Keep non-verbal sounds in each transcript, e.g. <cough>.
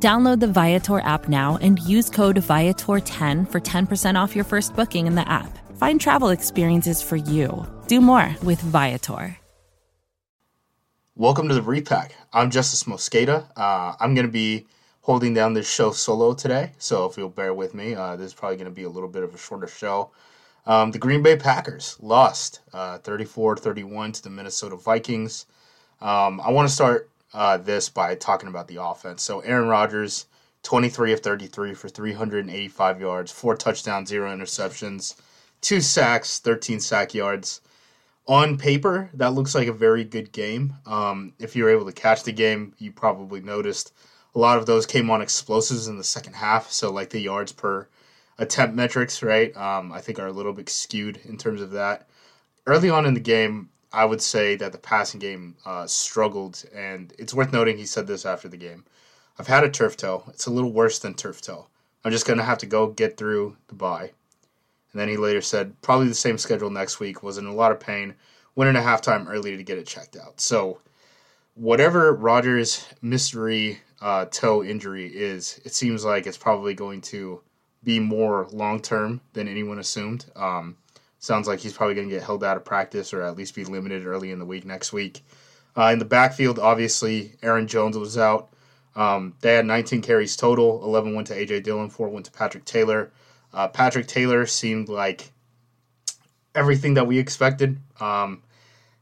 Download the Viator app now and use code Viator10 for 10% off your first booking in the app. Find travel experiences for you. Do more with Viator. Welcome to the Repack. I'm Justice Mosqueda. Uh, I'm going to be holding down this show solo today, so if you'll bear with me, uh, this is probably going to be a little bit of a shorter show. Um, the Green Bay Packers lost uh, 34 31 to the Minnesota Vikings. Um, I want to start uh, this by talking about the offense. So Aaron Rodgers, 23 of 33 for 385 yards, four touchdowns, zero interceptions, two sacks, 13 sack yards. On paper, that looks like a very good game. Um, if you were able to catch the game, you probably noticed a lot of those came on explosives in the second half. So like the yards per attempt metrics, right? Um, I think are a little bit skewed in terms of that. Early on in the game, I would say that the passing game uh, struggled, and it's worth noting he said this after the game. I've had a turf toe. It's a little worse than turf toe. I'm just gonna have to go get through the bye. And then he later said probably the same schedule next week. Was in a lot of pain. Went in a halftime early to get it checked out. So whatever Rodgers' mystery uh, toe injury is, it seems like it's probably going to be more long term than anyone assumed. Um, Sounds like he's probably going to get held out of practice or at least be limited early in the week next week. Uh, in the backfield, obviously, Aaron Jones was out. Um, they had 19 carries total. 11 went to A.J. Dillon, 4 went to Patrick Taylor. Uh, Patrick Taylor seemed like everything that we expected. Um,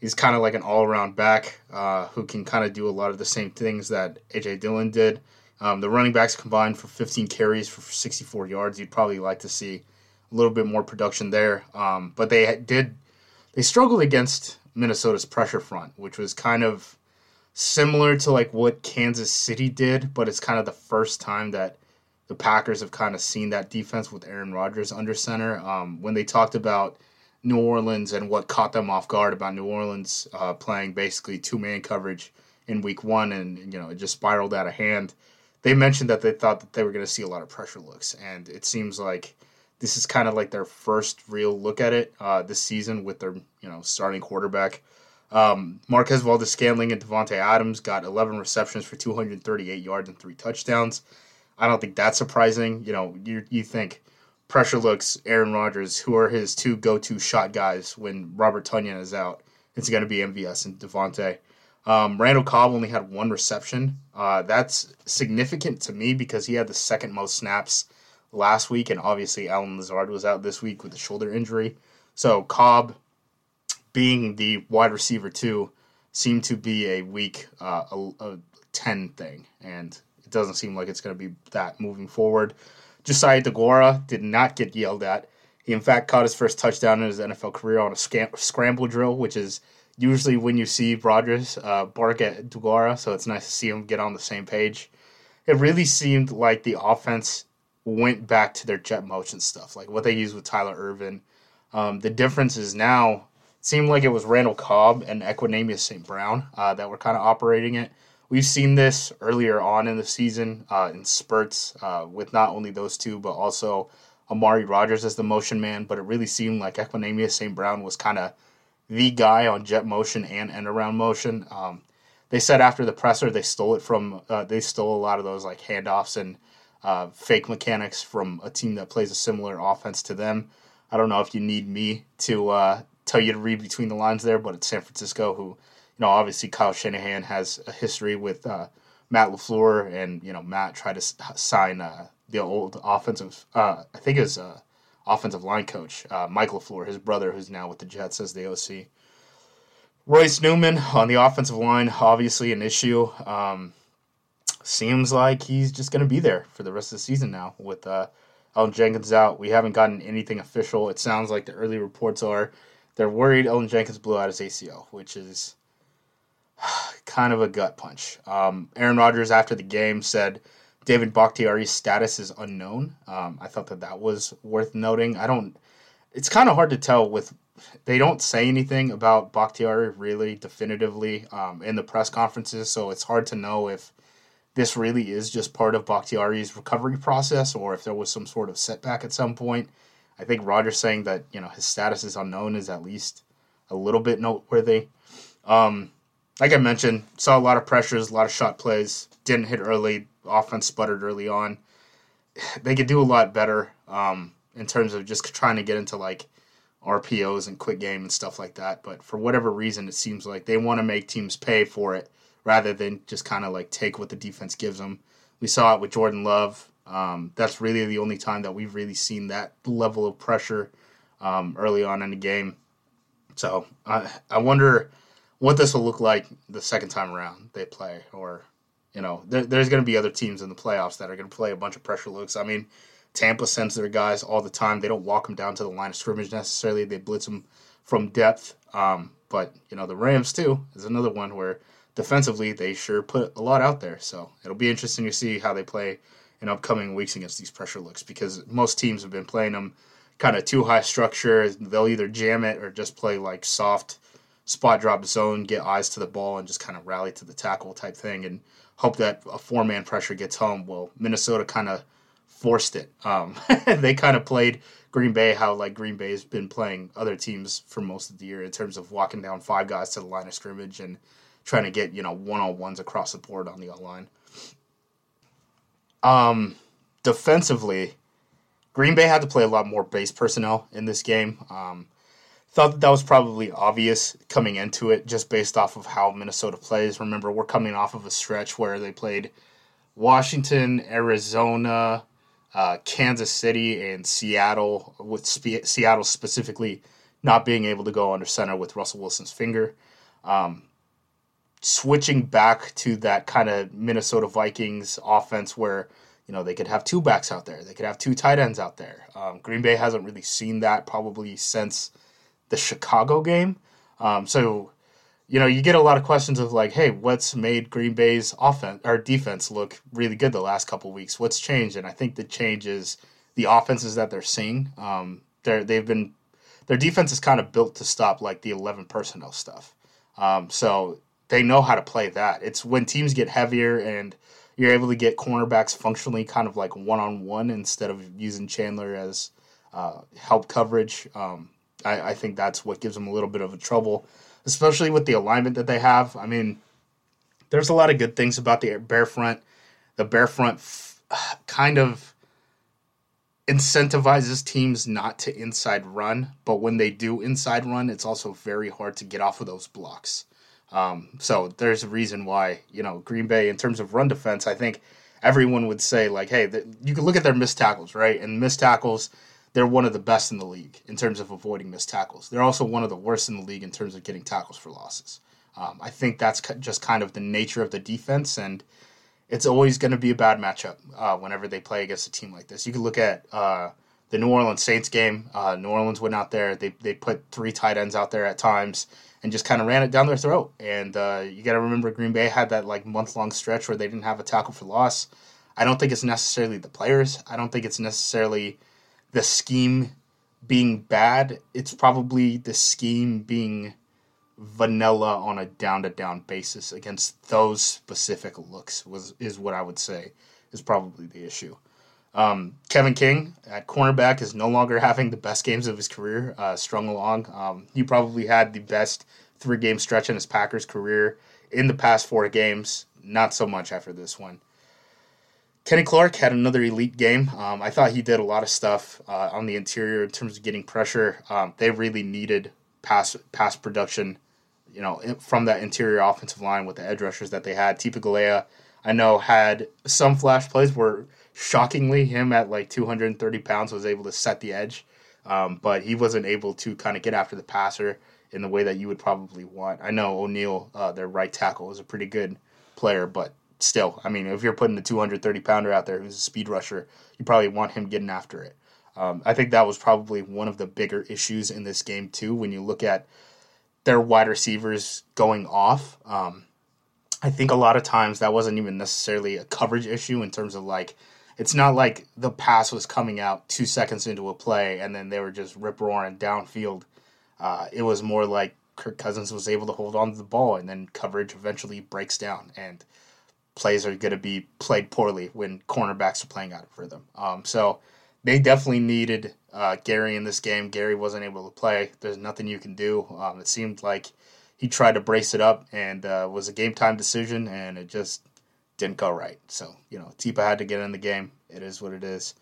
he's kind of like an all around back uh, who can kind of do a lot of the same things that A.J. Dillon did. Um, the running backs combined for 15 carries for 64 yards. You'd probably like to see a little bit more production there. Um, but they did they struggled against Minnesota's pressure front, which was kind of similar to like what Kansas City did, but it's kind of the first time that the Packers have kind of seen that defense with Aaron Rodgers under center. Um, when they talked about New Orleans and what caught them off guard about New Orleans uh, playing basically two man coverage in week one and you know it just spiraled out of hand. They mentioned that they thought that they were going to see a lot of pressure looks, and it seems like this is kind of like their first real look at it uh, this season with their you know starting quarterback. Um, Marquez Valdes Scantling and Davante Adams got 11 receptions for 238 yards and three touchdowns. I don't think that's surprising. You know, you you think pressure looks Aaron Rodgers, who are his two go-to shot guys when Robert Tonyan is out. It's going to be MVS and Davante. Um, Randall Cobb only had one reception. Uh, that's significant to me because he had the second most snaps last week, and obviously Allen Lazard was out this week with a shoulder injury. So Cobb, being the wide receiver too, seemed to be a week uh, a, a, ten thing, and it doesn't seem like it's going to be that moving forward. Josiah Deguara did not get yelled at. He in fact caught his first touchdown in his NFL career on a scam- scramble drill, which is usually when you see Rodgers uh, bark at Deguara, so it's nice to see him get on the same page. It really seemed like the offense went back to their jet motion stuff, like what they used with Tyler Ervin. Um, the difference is now it seemed like it was Randall Cobb and Equanimeous St. Brown uh, that were kind of operating it. We've seen this earlier on in the season uh, in spurts uh, with not only those two, but also Amari Rodgers as the motion man. But it really seemed like Equanimeous St. Brown was kind of the guy on jet motion and end around motion. Um, they said after the presser they stole it from uh, they stole a lot of those like handoffs and uh, fake mechanics from a team that plays a similar offense to them. I don't know if you need me to uh, tell you to read between the lines there, but it's San Francisco who, you know, obviously Kyle Shanahan has a history with uh, Matt LaFleur, and you know Matt tried to sign uh, the old offensive, uh, I think his uh, offensive line coach Mike LaFleur, his brother, who's now with the Jets as the OC. Royce Newman on the offensive line, obviously an issue. Um, seems like he's just going to be there for the rest of the season now with uh, Elgton Jenkins out. We haven't gotten anything official. It sounds like the early reports are they're worried Elgton Jenkins blew out his ACL, which is <sighs> kind of a gut punch. Um, Aaron Rodgers after the game said David Bakhtiari's status is unknown. Um, I thought that that was worth noting. I don't. It's kind of hard to tell with. They don't say anything about Bakhtiari really definitively um, in the press conferences, so it's hard to know if this really is just part of Bakhtiari's recovery process or if there was some sort of setback at some point. I think Rodgers' saying that you know his status is unknown is at least a little bit noteworthy. Um, like I mentioned, saw a lot of pressures, a lot of shot plays, didn't hit early, offense sputtered early on. <sighs> They could do a lot better um, in terms of just trying to get into like RPOs and quick game and stuff like that. But for whatever reason, it seems like they want to make teams pay for it rather than just kind of like take what the defense gives them. We saw it with Jordan Love. Um, that's really the only time that we've really seen that level of pressure um, early on in the game. So I I wonder what this will look like the second time around they play, or you know, there, there's going to be other teams in the playoffs that are going to play a bunch of pressure looks. I mean, Tampa sends their guys all the time. They don't walk them down to the line of scrimmage necessarily. They blitz them from depth. Um, but you know, the Rams too is another one where defensively they sure put a lot out there. So it'll be interesting to see how they play in upcoming weeks against these pressure looks because most teams have been playing them kind of too high structure. They'll either jam it or just play like soft spot drop zone, get eyes to the ball, and just kind of rally to the tackle type thing, and hope that a four man pressure gets home. Well, Minnesota kind of forced it. Um, <laughs> they kind of played Green Bay how like Green Bay has been playing other teams for most of the year in terms of walking down five guys to the line of scrimmage and trying to get you know one on ones across the board on the line. Um, defensively, Green Bay had to play a lot more base personnel in this game. Um, thought that, that was probably obvious coming into it, just based off of how Minnesota plays. Remember, we're coming off of a stretch where they played Washington, Arizona, uh, Kansas City, and Seattle, with Seattle specifically not being able to go under center with Russell Wilson's finger. Um, switching back to that kind of Minnesota Vikings offense where you know they could have two backs out there, they could have two tight ends out there. Um, Green Bay hasn't really seen that probably since the Chicago game. Um, so you know you get a lot of questions of like, hey, what's made Green Bay's offense or defense look really good the last couple weeks? What's changed? And I think the change is the offenses that they're seeing. Um, they're they've been their defense is kind of built to stop like the eleven personnel stuff. Um, so they know how to play that. It's when teams get heavier and you're able to get cornerbacks functionally kind of like one on one instead of using Chandler as uh, help coverage. Um, I, I, think that's what gives them a little bit of a trouble, especially with the alignment that they have. I mean, there's a lot of good things about the bear front. The bear front f- <sighs> kind of incentivizes teams not to inside run, but when they do inside run, it's also very hard to get off of those blocks. Um, so there's a reason why you know Green Bay in terms of run defense. I think everyone would say like, hey, the, you can look at their missed tackles, right? And missed tackles, they're one of the best in the league in terms of avoiding missed tackles. They're also one of the worst in the league in terms of getting tackles for losses. Um, I think that's just kind of the nature of the defense, and it's always going to be a bad matchup uh, whenever they play against a team like this. You can look at uh, the New Orleans Saints game. Uh, New Orleans went out there; they they put three tight ends out there at times and just kind of ran it down their throat. And uh, you got to remember, Green Bay had that like month long stretch where they didn't have a tackle for loss. I don't think it's necessarily the players. I don't think it's necessarily the scheme being bad. It's probably the scheme being vanilla on a down to down basis against those specific looks was is what I would say is probably the issue. Um, Kevin King at cornerback is no longer having the best games of his career uh, strung along. Um, he probably had the best three game stretch in his Packers career in the past four games. Not so much after this one. Kenny Clark had another elite game. Um, I thought he did a lot of stuff uh, on the interior in terms of getting pressure. Um, they really needed pass pass production, you know, from that interior offensive line with the edge rushers that they had. Tipa Galeai, I know, had some flash plays where shockingly, him at like 230 pounds was able to set the edge, um, but he wasn't able to kind of get after the passer in the way that you would probably want. I know O'Neill, uh, their right tackle, is a pretty good player, but still, I mean, if you're putting a 230 pounder out there who's a speed rusher, you probably want him getting after it. Um, I think that was probably one of the bigger issues in this game too. When you look at their wide receivers going off, um, I think a lot of times that wasn't even necessarily a coverage issue in terms of like it's not like the pass was coming out two seconds into a play and then they were just rip roaring downfield. Uh, it was more like Kirk Cousins was able to hold on to the ball and then coverage eventually breaks down and plays are going to be played poorly when cornerbacks are playing out of rhythm. Um, so they definitely needed uh, Gary in this game. Gary wasn't able to play. There's nothing you can do. Um, it seemed like he tried to brace it up and uh, was a game time decision, and it just didn't go right. So you know, Tipa had to get in the game. It is what it is.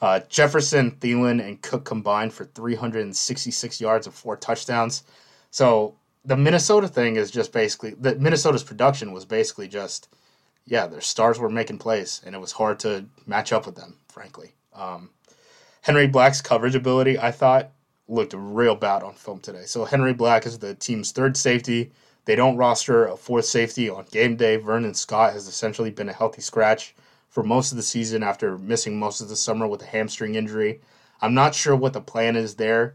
Uh, Jefferson, Thielen, and Cook combined for 366 yards and four touchdowns. So the Minnesota thing is just basically that Minnesota's production was basically just yeah, their stars were making plays, and it was hard to match up with them, frankly. Um, Henry Black's coverage ability, I thought, looked real bad on film today. So Henry Black is the team's third safety. They don't roster a fourth safety on game day. Vernon Scott has essentially been a healthy scratch for most of the season after missing most of the summer with a hamstring injury. I'm not sure what the plan is there,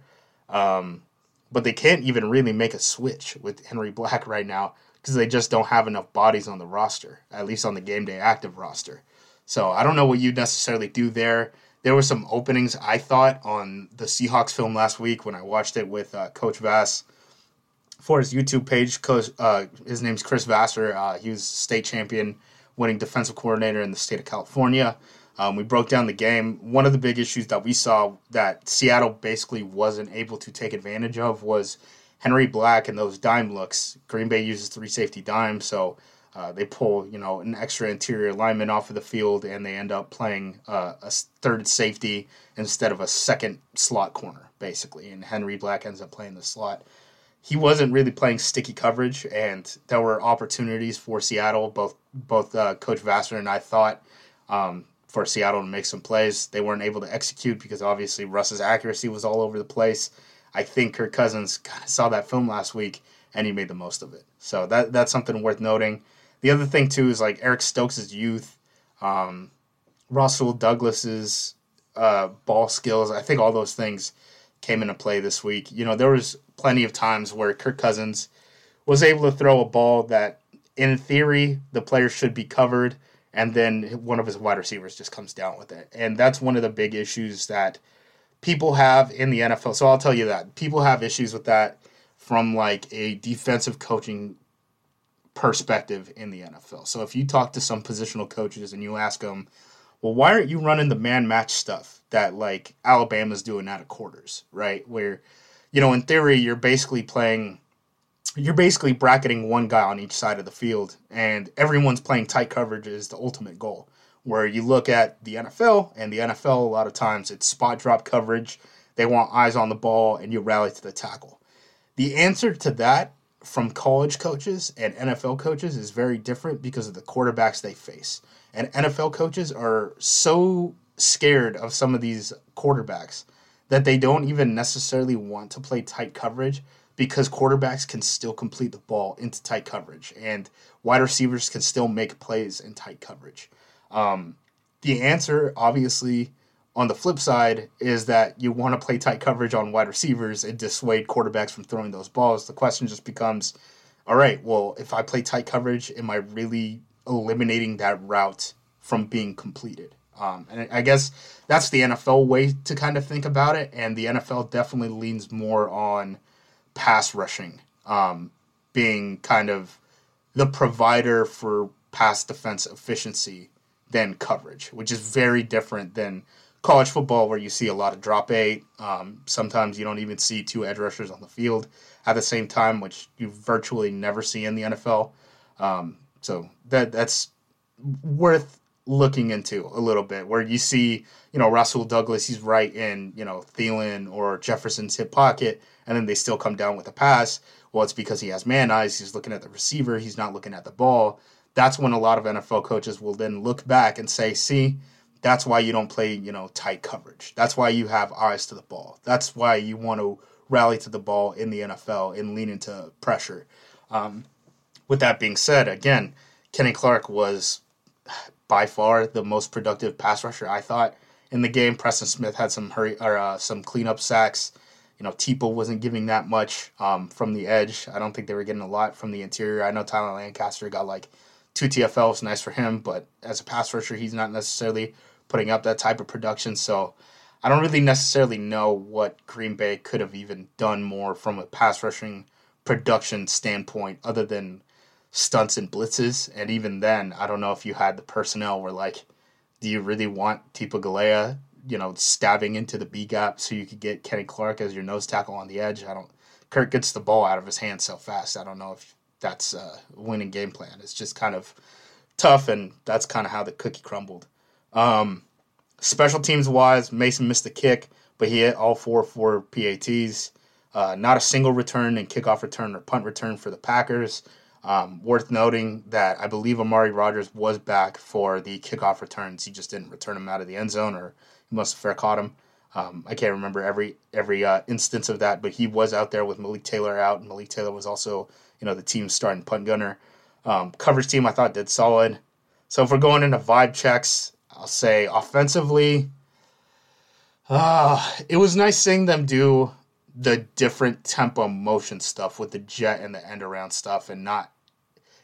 um, but they can't even really make a switch with Henry Black right now because they just don't have enough bodies on the roster, at least on the game day active roster. So I don't know what you necessarily do there. There were some openings I thought on the Seahawks film last week when I watched it with uh, Coach Vass for his YouTube page. Coach, uh, his name's Chris Vassar. Uh, he was state champion, winning defensive coordinator in the state of California. Um, we broke down the game. One of the big issues that we saw that Seattle basically wasn't able to take advantage of was Henry Black and those dime looks. Green Bay uses three safety dimes, so uh, they pull you know an extra interior lineman off of the field, and they end up playing uh, a third safety instead of a second slot corner, basically. And Henry Black ends up playing the slot. He wasn't really playing sticky coverage, and there were opportunities for Seattle. Both both uh, Coach Vassar and I thought um, for Seattle to make some plays. They weren't able to execute because obviously Russ's accuracy was all over the place. I think Kirk Cousins <laughs> saw that film last week and he made the most of it. So that that's something worth noting. The other thing too is like Eric Stokes' youth, um, Rasul Douglas's uh, ball skills. I think all those things came into play this week. You know, there was plenty of times where Kirk Cousins was able to throw a ball that, in theory, the player should be covered, and then one of his wide receivers just comes down with it. And that's one of the big issues that people have in the NFL. So I'll tell you that people have issues with that from like a defensive coaching perspective in the NFL. So if you talk to some positional coaches and you ask them, well, why aren't you running the man match stuff that like Alabama's doing out of quarters, right? Where, you know, in theory, you're basically playing, you're basically bracketing one guy on each side of the field, and everyone's playing tight coverage is the ultimate goal where you look at the NFL, and the NFL, a lot of times it's spot drop coverage. They want eyes on the ball, and you rally to the tackle. The answer to that from college coaches and NFL coaches is very different because of the quarterbacks they face. And NFL coaches are so scared of some of these quarterbacks that they don't even necessarily want to play tight coverage because quarterbacks can still complete the ball into tight coverage and wide receivers can still make plays in tight coverage. Um, the answer, obviously, on the flip side, is that you want to play tight coverage on wide receivers and dissuade quarterbacks from throwing those balls. The question just becomes all right, well, if I play tight coverage, am I really eliminating that route from being completed? Um, and I guess that's the NFL way to kind of think about it. And the NFL definitely leans more on pass rushing, um, being kind of the provider for pass defense efficiency than coverage, which is very different than college football, where you see a lot of drop eight. Um, sometimes you don't even see two edge rushers on the field at the same time, which you virtually never see in the NFL. Um, so that that's worth looking into a little bit. Where you see, you know, Rasul Douglas, he's right in you know Thielen or Jefferson's hip pocket, and then they still come down with a pass. Well, it's because he has man eyes. He's looking at the receiver. He's not looking at the ball that's when a lot of NFL coaches will then look back and say, see, that's why you don't play, you know, tight coverage. That's why you have eyes to the ball. That's why you want to rally to the ball in the NFL and lean into pressure. Um, with that being said, again, Kenny Clark was by far the most productive pass rusher I thought in the game. Preston Smith had some hurry or uh, some cleanup sacks. You know, Tipa wasn't giving that much um, from the edge. I don't think they were getting a lot from the interior. I know Tyler Lancaster got like two TFLs, nice for him, but as a pass rusher, he's not necessarily putting up that type of production. So I don't really necessarily know what Green Bay could have even done more from a pass rushing production standpoint other than stunts and blitzes. And even then, I don't know if you had the personnel where like, do you really want Tipa Galeai, you know, stabbing into the B gap so you could get Kenny Clark as your nose tackle on the edge? I don't. Kirk gets the ball out of his hand so fast. I don't know if that's a winning game plan. It's just kind of tough, and that's kind of how the cookie crumbled. Um, special teams wise, Mason missed the kick, but he hit all four four PATs. Uh, not a single return and kickoff return or punt return for the Packers. Um, worth noting that I believe Amari Rodgers was back for the kickoff returns. He just didn't return them out of the end zone, or he must have fair caught him. Um, I can't remember every every uh, instance of that, but he was out there with Malik Taylor out, and Malik Taylor was also you know the team's starting punt gunner. Um, coverage team I thought did solid. So if we're going into vibe checks, I'll say offensively, uh, it was nice seeing them do the different tempo motion stuff with the jet and the end around stuff, and not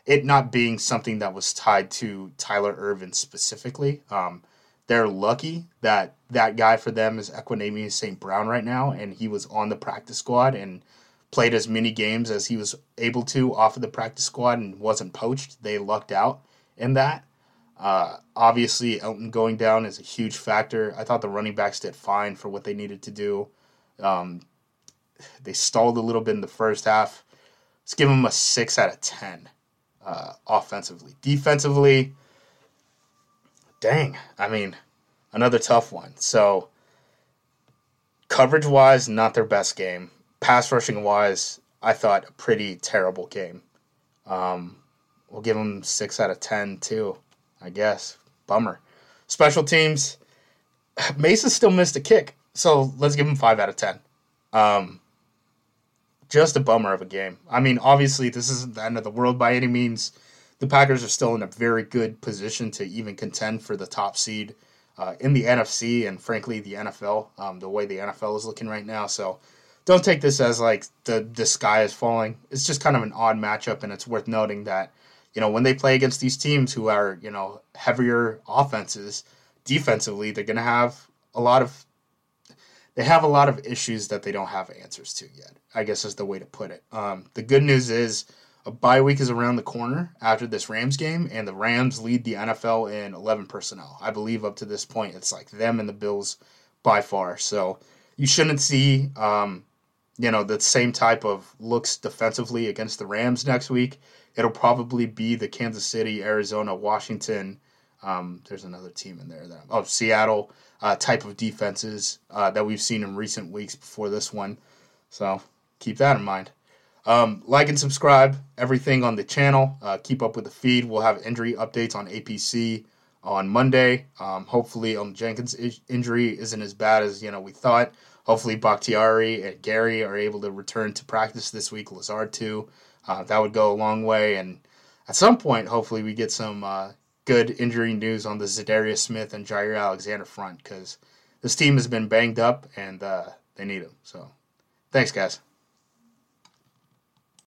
it not being something that was tied to Tyler Ervin specifically. Um, they're lucky that that guy for them is Equanimeous St. Brown right now, and he was on the practice squad and played as many games as he was able to off of the practice squad and wasn't poached. They lucked out in that. Uh, obviously, Elton going down is a huge factor. I thought the running backs did fine for what they needed to do. Um, they stalled a little bit in the first half. Let's give them a six out of ten uh, offensively. Defensively, dang, I mean, another tough one. So, coverage wise, not their best game. Pass rushing wise, I thought a pretty terrible game. Um, we'll give them six out of ten too, I guess. Bummer. Special teams, <sighs> Mason still missed a kick, so let's give him five out of ten. Um, just a bummer of a game. I mean, obviously, this isn't the end of the world by any means. The Packers are still in a very good position to even contend for the top seed uh, in the NFC and, frankly, the NFL. Um, the way the NFL is looking right now, so don't take this as like the the sky is falling. It's just kind of an odd matchup, and it's worth noting that you know when they play against these teams who are you know heavier offenses, defensively they're going to have a lot of they have a lot of issues that they don't have answers to yet. I guess is the way to put it. Um, the good news is a bye week is around the corner after this Rams game, and the Rams lead the NFL in 11 personnel. I believe up to this point, it's like them and the Bills by far. So you shouldn't see, um, you know, the same type of looks defensively against the Rams next week. It'll probably be the Kansas City, Arizona, Washington. Um, there's another team in there that oh Seattle uh, type of defenses uh, that we've seen in recent weeks before this one. So keep that in mind. Um, like and subscribe everything on the channel. Uh, keep up with the feed. We'll have injury updates on APC on Monday. Um, hopefully, um, Jenkins' injury isn't as bad as you know we thought. Hopefully, Bakhtiari and Gary are able to return to practice this week. Lazard too. Uh, that would go a long way. And at some point, hopefully, we get some uh, good injury news on the Za'Darius Smith and Jaire Alexander front because this team has been banged up and uh, they need him. So, thanks, guys.